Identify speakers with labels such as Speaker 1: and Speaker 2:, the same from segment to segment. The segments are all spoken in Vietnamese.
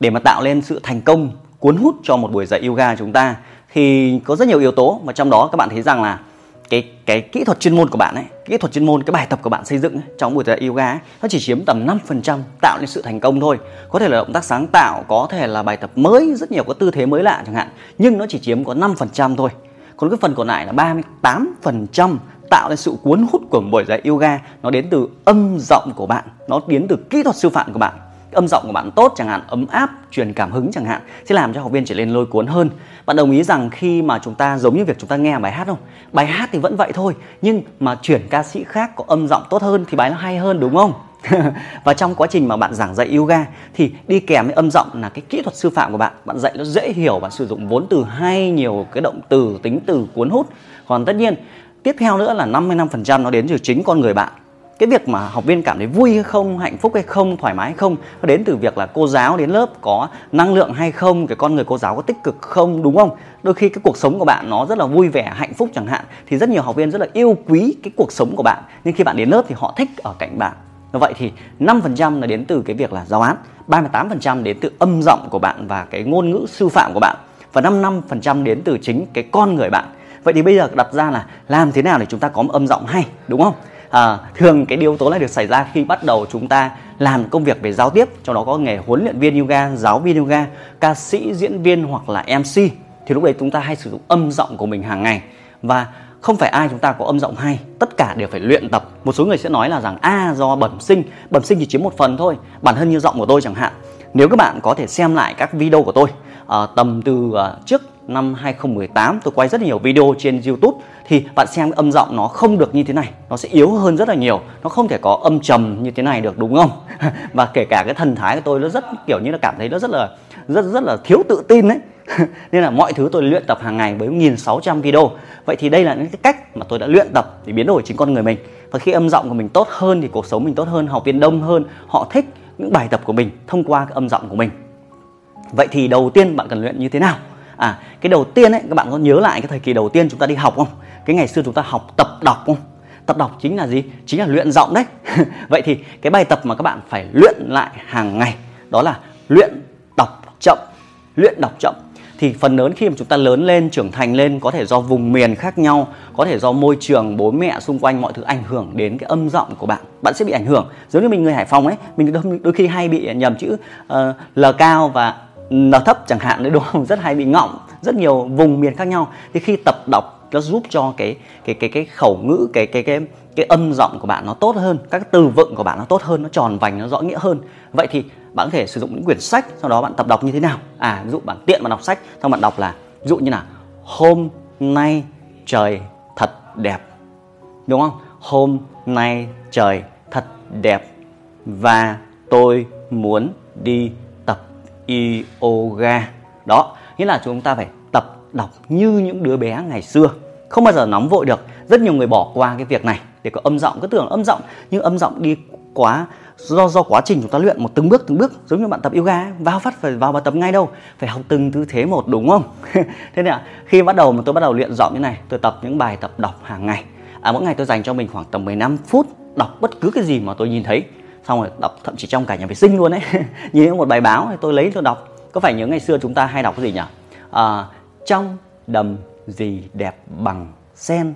Speaker 1: để mà tạo lên sự thành công cuốn hút cho một buổi dạy yoga chúng ta thì có rất nhiều yếu tố mà trong đó các bạn thấy rằng là cái cái kỹ thuật chuyên môn của bạn ấy, kỹ thuật chuyên môn cái bài tập của bạn xây dựng ấy, trong buổi dạy yoga ấy, nó chỉ chiếm tầm 5% tạo nên sự thành công thôi. Có thể là động tác sáng tạo, có thể là bài tập mới, rất nhiều các tư thế mới lạ chẳng hạn, nhưng nó chỉ chiếm có 5% thôi. Còn cái phần còn lại là 38% tạo nên sự cuốn hút của buổi dạy yoga nó đến từ âm giọng của bạn, nó đến từ kỹ thuật sư phạm của bạn âm giọng của bạn tốt chẳng hạn, ấm áp, truyền cảm hứng chẳng hạn, sẽ làm cho học viên trở nên lôi cuốn hơn. Bạn đồng ý rằng khi mà chúng ta giống như việc chúng ta nghe bài hát không? Bài hát thì vẫn vậy thôi, nhưng mà chuyển ca sĩ khác có âm giọng tốt hơn thì bài nó hay hơn, đúng không? Và trong quá trình mà bạn giảng dạy yoga thì đi kèm với âm giọng là cái kỹ thuật sư phạm của bạn. Bạn dạy nó dễ hiểu, bạn sử dụng vốn từ hay nhiều cái động từ, tính từ cuốn hút. Còn tất nhiên, tiếp theo nữa là 55% nó đến từ chính con người bạn cái việc mà học viên cảm thấy vui hay không, hạnh phúc hay không, thoải mái hay không, nó đến từ việc là cô giáo đến lớp có năng lượng hay không, cái con người cô giáo có tích cực không, đúng không? Đôi khi cái cuộc sống của bạn nó rất là vui vẻ, hạnh phúc chẳng hạn, thì rất nhiều học viên rất là yêu quý cái cuộc sống của bạn. Nhưng khi bạn đến lớp thì họ thích ở cạnh bạn. Vậy thì 5% là đến từ cái việc là giáo án 38% đến từ âm giọng của bạn và cái ngôn ngữ sư phạm của bạn, và 55% đến từ chính cái con người bạn. Vậy thì bây giờ đặt ra là làm thế nào để chúng ta có một âm giọng hay, đúng không? À, thường cái yếu tố này được xảy ra khi bắt đầu chúng ta làm công việc về giao tiếp trong đó có nghề huấn luyện viên yoga giáo viên yoga ca sĩ diễn viên hoặc là mc thì lúc đấy chúng ta hay sử dụng âm giọng của mình hàng ngày. Và không phải ai chúng ta có âm giọng hay tất cả đều phải luyện tập. Một số người sẽ nói là rằng a à, do bẩm sinh bẩm sinh chỉ chiếm một phần thôi bản thân như giọng của tôi chẳng hạn. Nếu các bạn có thể xem lại các video của tôi uh, tầm từ uh, trước năm 2018 tôi quay rất nhiều video trên YouTube thì bạn xem âm giọng nó không được như thế này nó sẽ yếu hơn rất là nhiều nó không thể có âm trầm như thế này được đúng không? Và kể cả cái thần thái của tôi nó rất kiểu như là cảm thấy nó rất là rất rất là thiếu tự tin đấy nên là mọi thứ tôi luyện tập hàng ngày với 1600 video. Vậy thì đây là những cái cách mà tôi đã luyện tập để biến đổi chính con người mình. Và khi âm giọng của mình tốt hơn thì cuộc sống mình tốt hơn học viên đông hơn họ thích những bài tập của mình thông qua cái âm giọng của mình vậy thì đầu tiên bạn cần luyện như thế nào? À cái đầu tiên ấy các bạn có nhớ lại cái thời kỳ đầu tiên chúng ta đi học không? Cái ngày xưa chúng ta học tập đọc không? Tập đọc chính là gì? Chính là luyện giọng đấy. Vậy thì cái bài tập mà các bạn phải luyện lại hàng ngày đó là luyện đọc chậm luyện đọc chậm. Thì phần lớn khi mà chúng ta lớn lên trưởng thành lên có thể do vùng miền khác nhau có thể do môi trường bố mẹ xung quanh mọi thứ ảnh hưởng đến cái âm giọng của bạn. Bạn sẽ bị ảnh hưởng. Giống như mình người hải phòng ấy mình đôi, đôi khi hay bị nhầm chữ uh, l cao và n thấp chẳng hạn đấy, đúng không? Rất hay bị ngọng, rất nhiều vùng miền khác nhau. Thì khi tập đọc, nó giúp cho cái cái cái cái khẩu ngữ, cái cái cái cái âm giọng của bạn nó tốt hơn, các từ vựng của bạn nó tốt hơn, nó tròn vành, nó rõ nghĩa hơn. Vậy thì bạn có thể sử dụng những quyển sách, sau đó bạn tập đọc như thế nào? À ví dụ bạn tiện bạn đọc sách, xong bạn đọc là, ví dụ như là hôm nay trời thật đẹp. Đúng không? Hôm nay trời thật đẹp và tôi muốn đi yoga. Đó nghĩa là chúng ta phải tập đọc như những đứa bé ngày xưa. Không bao giờ nóng vội được. Rất nhiều người bỏ qua cái việc này để có âm giọng. Cứ tưởng âm giọng nhưng âm giọng đi quá do do quá trình chúng ta luyện một từng bước từng bước. Giống như bạn tập yoga vào phát phải vào bài tập ngay đâu. Phải học từng tư thế một đúng không? Thế nên là khi bắt đầu mà tôi bắt đầu luyện giọng như này tôi tập những bài tập đọc hàng ngày. À, mỗi ngày tôi dành cho mình khoảng tầm 15 phút đọc bất cứ cái gì mà tôi nhìn thấy xong rồi đọc thậm chí trong cả nhà vệ sinh luôn ấy. Nhìn một bài báo thì tôi lấy tôi đọc. Có phải nhớ ngày xưa chúng ta hay đọc cái gì nhỉ? À, trong đầm gì đẹp bằng sen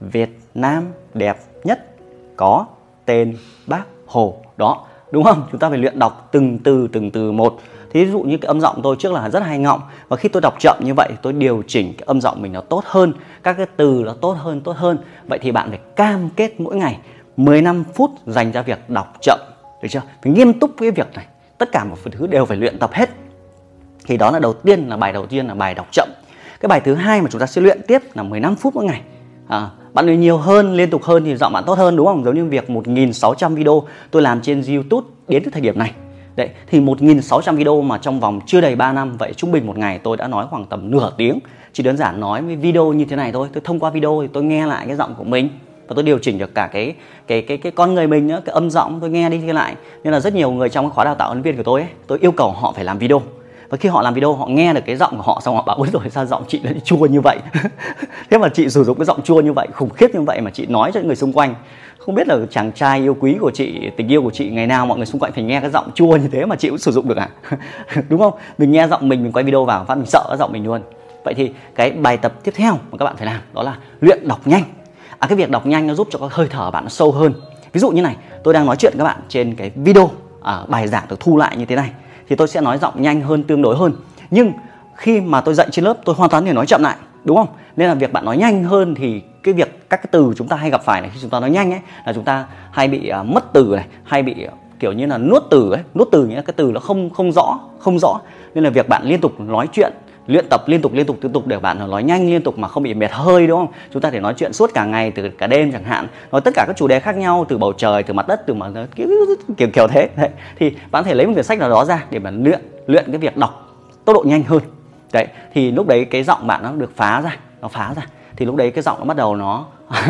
Speaker 1: Việt Nam đẹp nhất có tên bác Hồ. Đó đúng không? Chúng ta phải luyện đọc từng từ từng từ một. Thí dụ như cái âm giọng tôi trước là rất hay ngọng. Và khi tôi đọc chậm như vậy tôi điều chỉnh cái âm giọng mình nó tốt hơn. Các cái từ nó tốt hơn tốt hơn. Vậy thì bạn phải cam kết mỗi ngày 15 phút dành cho việc đọc chậm được chưa? Phải nghiêm túc với việc này. Tất cả một thứ đều phải luyện tập hết. Thì đó là đầu tiên là bài đầu tiên là bài đọc chậm. Cái bài thứ hai mà chúng ta sẽ luyện tiếp là 15 phút mỗi ngày. À, bạn luyện nhiều hơn liên tục hơn thì giọng bạn tốt hơn đúng không? Giống như việc 1.600 video tôi làm trên YouTube đến thời điểm này. Đấy thì 1.600 video mà trong vòng chưa đầy 3 năm vậy trung bình một ngày tôi đã nói khoảng tầm nửa tiếng. Chỉ đơn giản nói với video như thế này thôi. Tôi thông qua video thì tôi nghe lại cái giọng của mình và tôi điều chỉnh được cả cái cái cái cái con người mình nữa cái âm giọng tôi nghe đi nghe lại. Nên là rất nhiều người trong cái khóa đào tạo huấn viên của tôi ấy, tôi yêu cầu họ phải làm video. Và khi họ làm video họ nghe được cái giọng của họ xong họ bảo ôi rồi sao giọng chị lại chua như vậy? Thế mà chị sử dụng cái giọng chua như vậy khủng khiếp như vậy mà chị nói cho người xung quanh. Không biết là chàng trai yêu quý của chị tình yêu của chị ngày nào mọi người xung quanh phải nghe cái giọng chua như thế mà chị cũng sử dụng được à? Đúng không? Mình nghe giọng mình mình quay video vào phát mình sợ cái giọng mình luôn. Vậy thì cái bài tập tiếp theo mà các bạn phải làm đó là luyện đọc nhanh à cái việc đọc nhanh nó giúp cho cái hơi thở bạn nó sâu hơn. Ví dụ như này tôi đang nói chuyện các bạn trên cái video à, bài giảng được thu lại như thế này thì tôi sẽ nói giọng nhanh hơn tương đối hơn. Nhưng khi mà tôi dạy trên lớp tôi hoàn toàn thể nói chậm lại đúng không? Nên là việc bạn nói nhanh hơn thì cái việc các cái từ chúng ta hay gặp phải này khi chúng ta nói nhanh ấy là chúng ta hay bị uh, mất từ này hay bị uh, kiểu như là nuốt từ ấy. Nuốt từ nghĩa cái từ nó không không rõ không rõ. Nên là việc bạn liên tục nói chuyện luyện tập liên tục liên tục liên tục để bạn nói nhanh liên tục mà không bị mệt hơi đúng không? Chúng ta thể nói chuyện suốt cả ngày từ cả đêm chẳng hạn nói tất cả các chủ đề khác nhau từ bầu trời từ mặt đất từ mặt kiểu kiểu, kiểu thế đấy. Thì bạn thể lấy một quyển sách nào đó ra để bạn luyện luyện cái việc đọc tốc độ nhanh hơn. Đấy thì lúc đấy cái giọng bạn nó được phá ra nó phá ra. Thì lúc đấy cái giọng nó bắt đầu nó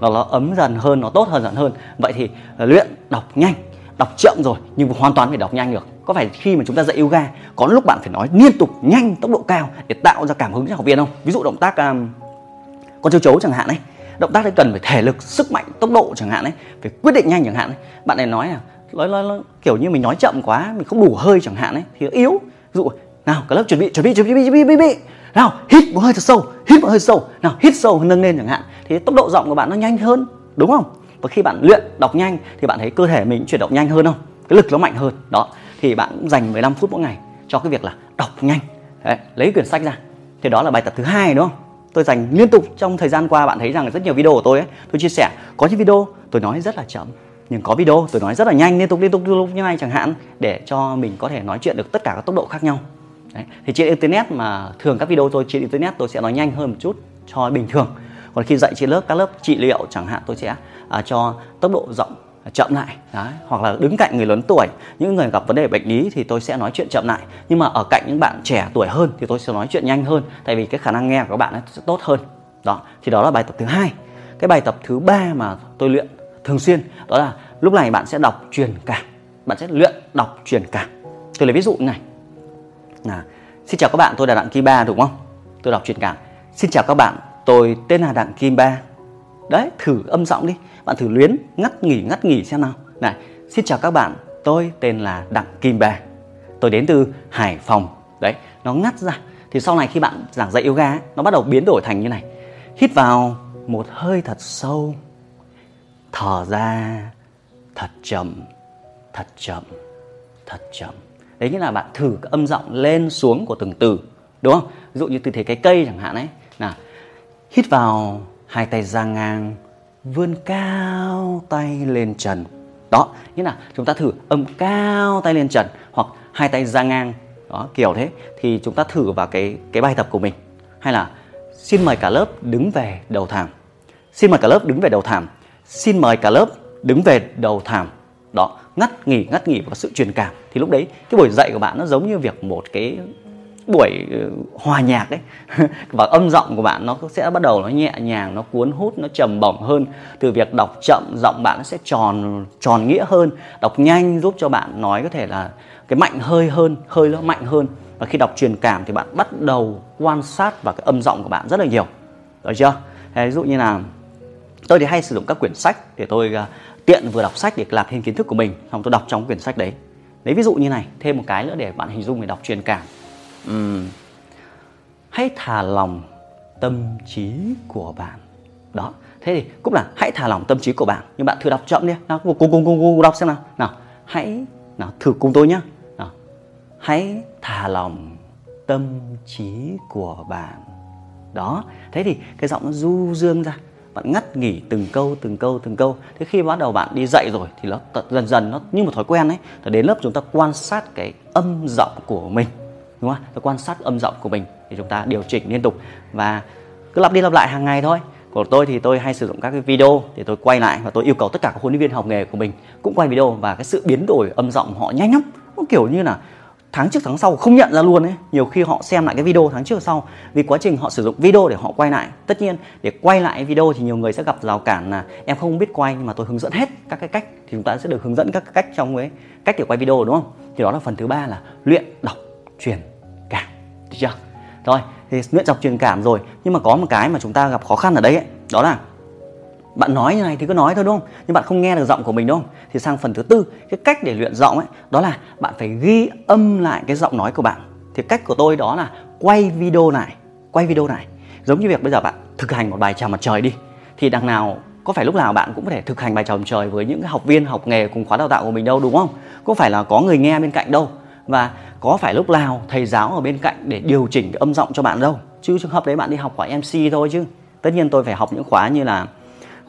Speaker 1: nó, nó ấm dần hơn nó tốt hơn dần hơn. Vậy thì ờ, luyện đọc nhanh đọc chậm rồi nhưng hoàn toàn phải đọc nhanh được có phải khi mà chúng ta dạy yoga có lúc bạn phải nói liên tục nhanh tốc độ cao để tạo ra cảm hứng cho học viên không? Ví dụ động tác um, con châu chấu chẳng hạn ấy. Động tác đấy cần phải thể lực sức mạnh tốc độ chẳng hạn ấy. Phải quyết định nhanh chẳng hạn ấy. bạn này nói là nói, nói, nói, kiểu như mình nói chậm quá mình không đủ hơi chẳng hạn ấy. Thì yếu. Ví dụ nào cả lớp chuẩn bị chuẩn bị chuẩn bị chuẩn bị chuẩn bị. Nào hít một hơi thật sâu hít một hơi sâu. Nào hít sâu nâng lên chẳng hạn. Thì tốc độ giọng của bạn nó nhanh hơn đúng không? Và khi bạn luyện đọc nhanh thì bạn thấy cơ thể mình chuyển động nhanh hơn không? Cái lực nó mạnh hơn. Đó thì bạn cũng dành 15 phút mỗi ngày cho cái việc là đọc nhanh. Đấy, lấy quyển sách ra. Thì đó là bài tập thứ hai đúng không? Tôi dành liên tục trong thời gian qua bạn thấy rằng rất nhiều video của tôi ấy tôi chia sẻ có những video tôi nói rất là chậm nhưng có video tôi nói rất là nhanh liên tục liên tục liên tục như này chẳng hạn để cho mình có thể nói chuyện được tất cả các tốc độ khác nhau. Đấy. thì trên internet mà thường các video tôi trên internet tôi sẽ nói nhanh hơn một chút cho bình thường. Còn khi dạy trên lớp các lớp trị liệu chẳng hạn tôi sẽ à, cho tốc độ rộng chậm lại, Đấy. hoặc là đứng cạnh người lớn tuổi, những người gặp vấn đề bệnh lý thì tôi sẽ nói chuyện chậm lại. Nhưng mà ở cạnh những bạn trẻ tuổi hơn thì tôi sẽ nói chuyện nhanh hơn, tại vì cái khả năng nghe của các bạn ấy sẽ tốt hơn. Đó, thì đó là bài tập thứ hai. Cái bài tập thứ ba mà tôi luyện thường xuyên, đó là lúc này bạn sẽ đọc truyền cảm, bạn sẽ luyện đọc truyền cảm. Tôi lấy ví dụ như này. Là xin chào các bạn, tôi là đặng kim ba, đúng không? Tôi đọc truyền cảm. Xin chào các bạn, tôi tên là đặng kim ba. Đấy, thử âm giọng đi bạn thử luyến, ngắt nghỉ ngắt nghỉ xem nào. Này, xin chào các bạn, tôi tên là đặng kim ba tôi đến từ hải phòng. Đấy, nó ngắt ra. Thì sau này khi bạn giảng dạy yoga nó bắt đầu biến đổi thành như này. Hít vào một hơi thật sâu, thở ra, thật chậm thật chậm thật chậm. Đấy nghĩa là bạn thử cái âm giọng lên xuống của từng từ, đúng không? Ví dụ như tư thế cái cây chẳng hạn ấy. Là hít vào, hai tay ra ngang vươn cao tay lên trần. Đó, nghĩa là chúng ta thử âm cao tay lên trần hoặc hai tay ra ngang. Đó, kiểu thế. Thì chúng ta thử vào cái cái bài tập của mình. Hay là, xin mời cả lớp đứng về đầu thảm. Xin mời cả lớp đứng về đầu thảm. Xin mời cả lớp đứng về đầu thảm. Đó, ngắt nghỉ ngắt nghỉ và sự truyền cảm. Thì lúc đấy, cái buổi dạy của bạn nó giống như việc một cái buổi ờ, hòa nhạc đấy và âm giọng của bạn nó sẽ bắt đầu nó nhẹ nhàng nó cuốn hút nó trầm bổng hơn. Từ việc đọc chậm giọng bạn nó sẽ tròn tròn nghĩa hơn. Đọc nhanh giúp cho bạn nói có thể là cái mạnh hơi hơn hơi nó mạnh hơn. Và khi đọc truyền cảm thì bạn bắt đầu quan sát vào cái âm giọng của bạn rất là nhiều. Được chưa? Ví dụ như là tôi thì hay sử dụng các quyển sách để tôi uh, tiện vừa đọc sách để làm thêm kiến thức của mình xong tôi đọc trong quyển sách đấy. Lấy ví dụ như này thêm một cái nữa để bạn hình dung về đọc truyền cảm uhm, hãy thả lòng tâm trí của bạn. Đó thế thì cũng là hãy thả lòng tâm trí của bạn. Nhưng bạn thử đọc chậm đi. Nào cùng cùng cùng cùng đọc xem nào. Nào hãy nào thử cùng tôi nhé nào hãy thả lòng tâm trí của bạn. Đó thế thì cái giọng nó du dương ra. Bạn ngắt nghỉ từng câu từng câu từng câu. Thế khi bắt đầu bạn đi dạy rồi thì nó dần dần nó như một thói quen ấy. Đến lớp chúng ta quan sát cái âm giọng của mình đúng không ta quan sát âm giọng của mình thì chúng ta điều chỉnh liên tục và cứ lặp đi lặp lại hàng ngày thôi. Của tôi thì tôi hay sử dụng các cái video để tôi quay lại và tôi yêu cầu tất cả các huấn luyện viên học nghề của mình cũng quay video và cái sự biến đổi âm giọng họ nhanh lắm. Nó kiểu như là tháng trước, tháng sau không nhận ra luôn ấy. Nhiều khi họ xem lại cái video tháng trước sau. Vì quá trình họ sử dụng video để họ quay lại. Tất nhiên, để quay lại video thì nhiều người sẽ gặp rào cản là em không biết quay nhưng mà tôi hướng dẫn hết các cái cách thì chúng ta sẽ được hướng dẫn các cách trong cái cách để quay video, đúng không? Thì đó là phần thứ ba là luyện, đọc, truyền được chưa? Rồi thì luyện đọc truyền cảm rồi. Nhưng mà có một cái mà chúng ta gặp khó khăn ở đây ấy, đó là bạn nói như này thì cứ nói thôi đúng không? Nhưng bạn không nghe được giọng của mình đúng không? Thì sang phần thứ tư cái cách để luyện giọng ấy đó là bạn phải ghi âm lại cái giọng nói của bạn. Thì cách của tôi đó là quay video này, quay video này, giống như việc bây giờ bạn thực hành một bài chào mặt trời đi thì đằng nào có phải lúc nào bạn cũng có thể thực hành bài chào mặt trời với những học viên học nghề cùng khóa đào tạo của mình đâu đúng không? Có phải là có người nghe bên cạnh đâu và có phải lúc nào thầy giáo ở bên cạnh để điều chỉnh cái âm giọng cho bạn đâu? Chứ trường hợp đấy bạn đi học khóa MC thôi chứ. Tất nhiên tôi phải học những khóa như là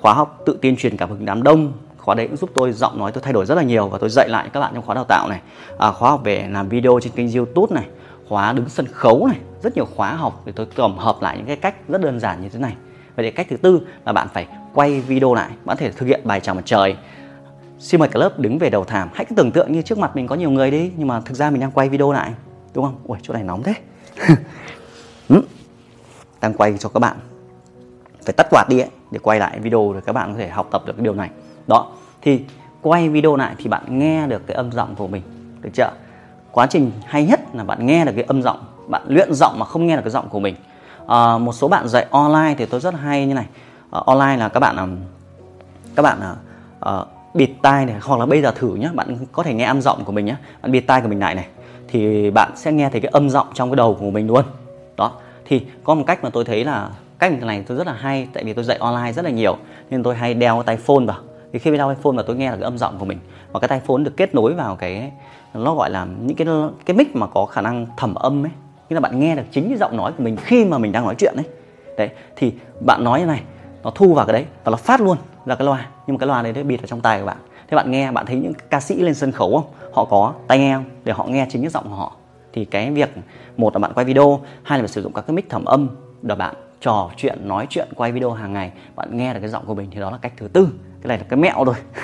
Speaker 1: khóa học tự tin truyền cảm hứng đám đông. Khóa đấy cũng giúp tôi giọng nói tôi thay đổi rất là nhiều và tôi dạy lại các bạn trong khóa đào tạo này. À, khóa học về làm video trên kênh youtube này khóa đứng sân khấu này. Rất nhiều khóa học để tôi tổng hợp lại những cái cách rất đơn giản như thế này. Và để cách thứ tư là bạn phải quay video lại. Bạn có thể thực hiện bài chào mặt trời xin mời cả lớp đứng về đầu thảm. Hãy cứ tưởng tượng như trước mặt mình có nhiều người đi nhưng mà thực ra mình đang quay video lại đúng không? Ui chỗ này nóng thế. Ừ. Đang quay cho các bạn. Phải tắt quạt đi ấy để quay lại video để các bạn có thể học tập được cái điều này. Đó thì quay video lại thì bạn nghe được cái âm giọng của mình. Được chưa? Quá trình hay nhất là bạn nghe được cái âm giọng bạn luyện giọng mà không nghe được cái giọng của mình. À, một số bạn dạy online thì tôi rất hay như này. À, online là các bạn các bạn uh, bịt tai này, hoặc là bây giờ thử nhé bạn có thể nghe âm giọng của mình nhé bạn bịt tai của mình lại này, thì bạn sẽ nghe thấy cái âm giọng trong cái đầu của mình luôn. Đó, thì có một cách mà tôi thấy là, cách này tôi rất là hay, tại vì tôi dạy online rất là nhiều, nên tôi hay đeo cái tai phone vào. Thì khi đeo tai phone là tôi nghe là cái âm giọng của mình, và cái tai phone được kết nối vào cái, nó gọi là những cái cái mic mà có khả năng thẩm âm ấy. Nghĩa là bạn nghe được chính cái giọng nói của mình khi mà mình đang nói chuyện ấy. Đấy, thì bạn nói như này, nó thu vào cái đấy và nó phát luôn ra cái loa nhưng mà cái loa đấy nó bịt ở trong tai của bạn. Thế bạn nghe, bạn thấy những ca sĩ lên sân khấu không? Họ có tai nghe không? Để họ nghe chính cái giọng của họ. Thì cái việc một là bạn quay video, hai là bạn sử dụng các cái mic thẩm âm để bạn trò chuyện, nói chuyện, quay video hàng ngày. Bạn nghe được cái giọng của mình thì đó là cách thứ tư. Cái này là cái mẹo thôi.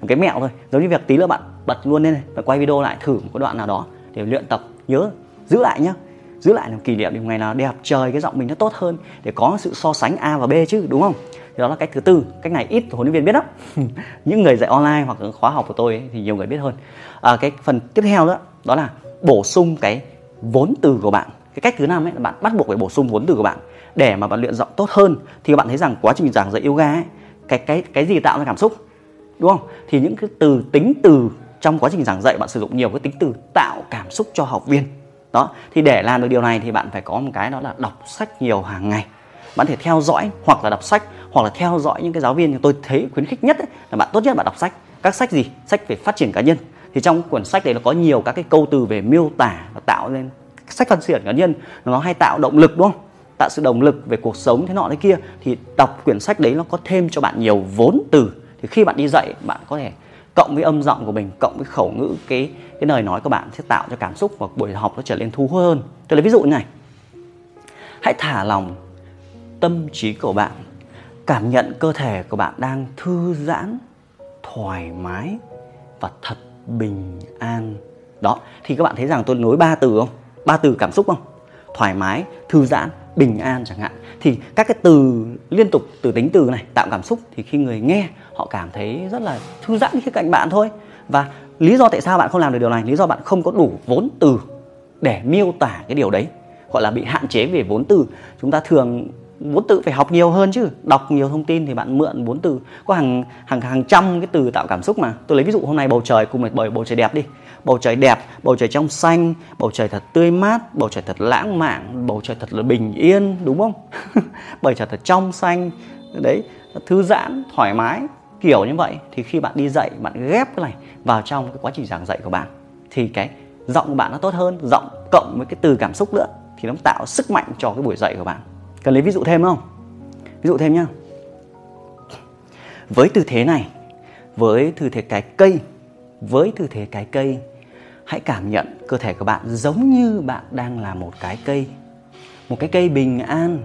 Speaker 1: Một cái mẹo thôi. Giống như việc tí nữa bạn bật luôn lên này và quay video lại thử một cái đoạn nào đó để luyện tập. Nhớ, giữ lại nhá giữ lại làm kỷ niệm để ngày nào đẹp trời cái giọng mình nó tốt hơn để có sự so sánh A và B chứ đúng không? Thì đó là cách thứ tư cách này ít huấn luyện viên biết lắm. Những người dạy online hoặc khóa học của tôi ấy, thì nhiều người biết hơn. À, cái phần tiếp theo đó đó là bổ sung cái vốn từ của bạn. Cái cách thứ năm ấy là bạn bắt buộc phải bổ sung vốn từ của bạn để mà bạn luyện giọng tốt hơn. Thì các bạn thấy rằng quá trình giảng dạy yoga ấy, cái cái cái gì tạo ra cảm xúc đúng không? Thì những cái từ tính từ trong quá trình giảng dạy bạn sử dụng nhiều cái tính từ tạo cảm xúc cho học viên đó thì để làm được điều này thì bạn phải có một cái đó là đọc sách nhiều hàng ngày. Bạn thể theo dõi hoặc là đọc sách hoặc là theo dõi những cái giáo viên. Tôi thấy khuyến khích nhất ấy, là bạn tốt nhất bạn đọc sách. Các sách gì? Sách về phát triển cá nhân. Thì trong cuốn sách đấy nó có nhiều các cái câu từ về miêu tả và tạo nên sách phát triển cá nhân. Nó hay tạo động lực đúng không? Tạo sự động lực về cuộc sống thế nọ thế kia. Thì đọc quyển sách đấy nó có thêm cho bạn nhiều vốn từ. Thì khi bạn đi dạy bạn có thể cộng với âm giọng của mình, cộng với khẩu ngữ, cái cái lời nói của bạn sẽ tạo cho cảm xúc và buổi học nó trở nên thu hút hơn. Tôi lấy ví dụ như này. Hãy thả lòng tâm trí của bạn, cảm nhận cơ thể của bạn đang thư giãn, thoải mái và thật bình an. Đó, thì các bạn thấy rằng tôi nối ba từ không? Ba từ cảm xúc không? Thoải mái, thư giãn, bình an chẳng hạn. Thì các cái từ liên tục, từ tính từ này, tạo cảm xúc thì khi người nghe, họ cảm thấy rất là thư giãn khi cạnh bạn thôi. Và lý do tại sao bạn không làm được điều này? Lý do bạn không có đủ vốn từ để miêu tả cái điều đấy gọi là bị hạn chế về vốn từ. Chúng ta thường, vốn từ phải học nhiều hơn chứ. Đọc nhiều thông tin thì bạn mượn vốn từ. Có hàng hàng hàng trăm cái từ tạo cảm xúc mà. Tôi lấy ví dụ hôm nay bầu trời cùng một bầu bầu trời đẹp đi bầu trời đẹp, bầu trời trong xanh, bầu trời thật tươi mát, bầu trời thật lãng mạn, bầu trời thật là bình yên, đúng không? Bầu trời thật trong xanh. Đấy, thư giãn, thoải mái, kiểu như vậy. Thì khi bạn đi dạy, bạn ghép cái này vào trong cái quá trình giảng dạy của bạn, thì cái giọng của bạn nó tốt hơn, giọng cộng với cái từ cảm xúc nữa, thì nó tạo sức mạnh cho cái buổi dạy của bạn. Cần lấy ví dụ thêm không? Ví dụ thêm nhá. Với tư thế này, với tư thế cái cây, với tư thế cái cây hãy cảm nhận cơ thể của bạn giống như bạn đang là một cái cây. Một cái cây bình an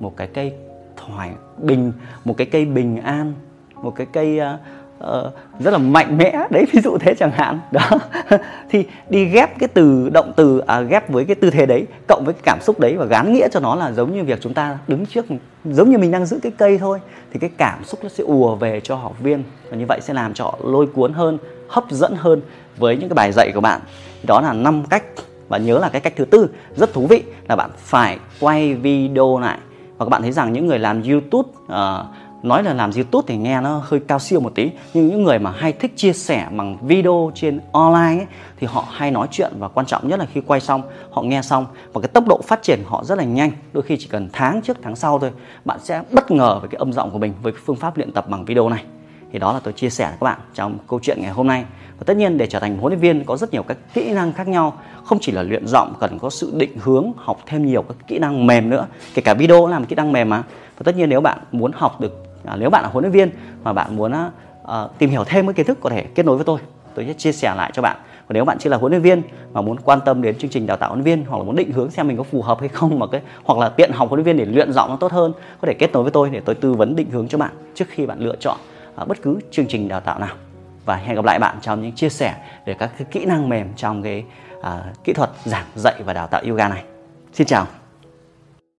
Speaker 1: một cái cây thoải bình một cái cây bình an một cái cây uh, uh, rất là mạnh mẽ. Đấy ví dụ thế chẳng hạn. Đó. Thì đi ghép cái từ động từ à, ghép với cái tư thế đấy cộng với cái cảm xúc đấy và gán nghĩa cho nó là giống như việc chúng ta đứng trước giống như mình đang giữ cái cây thôi thì cái cảm xúc nó sẽ ùa về cho học viên và như vậy sẽ làm cho họ lôi cuốn hơn hấp dẫn hơn với những cái bài dạy của bạn. Đó là năm cách và nhớ là cái cách thứ tư rất thú vị là bạn phải quay video lại. Và các bạn thấy rằng những người làm YouTube uh, nói là làm YouTube thì nghe nó hơi cao siêu một tí nhưng những người mà hay thích chia sẻ bằng video trên online ấy, thì họ hay nói chuyện và quan trọng nhất là khi quay xong họ nghe xong. Và cái tốc độ phát triển họ rất là nhanh đôi khi chỉ cần tháng trước tháng sau thôi bạn sẽ bất ngờ với cái âm giọng của mình với cái phương pháp luyện tập bằng video này thì đó là tôi chia sẻ với các bạn trong câu chuyện ngày hôm nay. Và tất nhiên để trở thành huấn luyện viên có rất nhiều các kỹ năng khác nhau không chỉ là luyện giọng cần có sự định hướng học thêm nhiều các kỹ năng mềm nữa kể cả video làm kỹ năng mềm mà. Và tất nhiên nếu bạn muốn học được à, nếu bạn là huấn luyện viên mà bạn muốn uh, tìm hiểu thêm cái kiến thức có thể kết nối với tôi tôi sẽ chia sẻ lại cho bạn. Và nếu bạn chỉ là huấn luyện viên mà muốn quan tâm đến chương trình đào tạo huấn luyện viên hoặc là muốn định hướng xem mình có phù hợp hay không mà cái hoặc là tiện học huấn luyện viên để luyện giọng nó tốt hơn có thể kết nối với tôi để tôi tư vấn định hướng cho bạn trước khi bạn lựa chọn bất cứ chương trình đào tạo nào. Và hẹn gặp lại bạn trong những chia sẻ về các cái kỹ năng mềm trong cái uh, kỹ thuật giảng dạy và đào tạo yoga này. Xin chào.